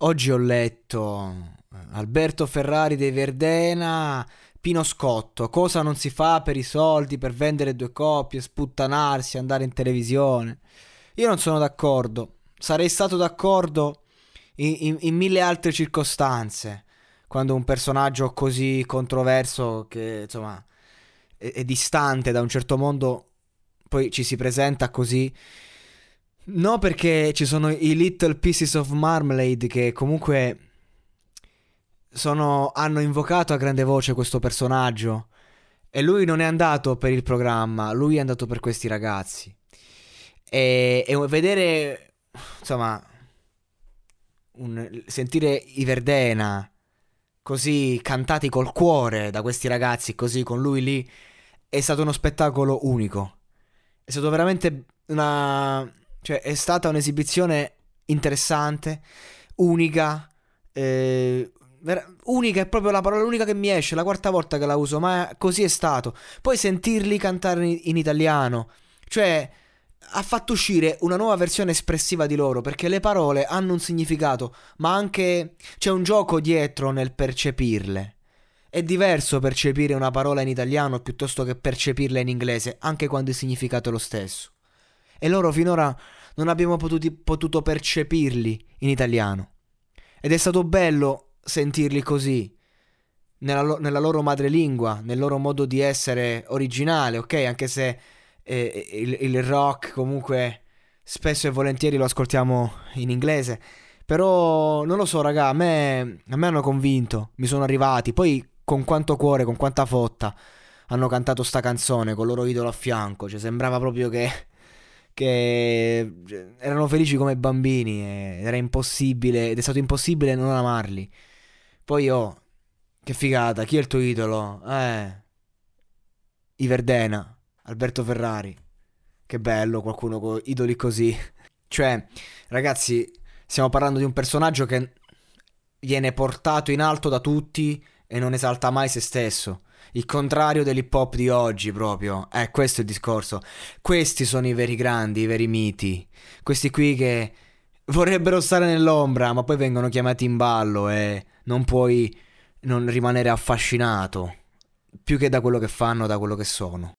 Oggi ho letto Alberto Ferrari dei Verdena, Pino Scotto, cosa non si fa per i soldi, per vendere due coppie, sputtanarsi, andare in televisione. Io non sono d'accordo, sarei stato d'accordo in, in, in mille altre circostanze, quando un personaggio così controverso che insomma è, è distante da un certo mondo poi ci si presenta così. No, perché ci sono i Little Pieces of Marmalade che comunque sono, hanno invocato a grande voce questo personaggio. E lui non è andato per il programma, lui è andato per questi ragazzi. E, e vedere, insomma, un, sentire i Verdena così cantati col cuore da questi ragazzi, così con lui lì, è stato uno spettacolo unico. È stato veramente una... cioè è stata un'esibizione interessante, unica, eh, unica è proprio la parola unica che mi esce, la quarta volta che la uso, ma così è stato. Poi sentirli cantare in, in italiano, cioè ha fatto uscire una nuova versione espressiva di loro perché le parole hanno un significato, ma anche c'è un gioco dietro nel percepirle. È diverso percepire una parola in italiano piuttosto che percepirla in inglese, anche quando il significato è lo stesso. E loro finora non abbiamo potuti, potuto percepirli in italiano. Ed è stato bello sentirli così, nella, lo- nella loro madrelingua, nel loro modo di essere originale, ok? Anche se eh, il, il rock comunque spesso e volentieri lo ascoltiamo in inglese. Però non lo so, raga, a me, a me hanno convinto, mi sono arrivati. Poi con quanto cuore, con quanta fotta hanno cantato sta canzone con il loro idolo a fianco. Cioè, sembrava proprio che, che cioè, erano felici come bambini. Ed era impossibile, ed è stato impossibile non amarli. Poi oh, che figata, chi è il tuo idolo? Eh, Iverdena, Alberto Ferrari. Che bello, qualcuno con idoli così. Cioè, ragazzi, stiamo parlando di un personaggio che viene portato in alto da tutti e non esalta mai se stesso. Il contrario dell'hip hop di oggi proprio. Eh, questo è il discorso. Questi sono i veri grandi, i veri miti. Questi qui che vorrebbero stare nell'ombra, ma poi vengono chiamati in ballo e non puoi non rimanere affascinato. Più che da quello che fanno, da quello che sono.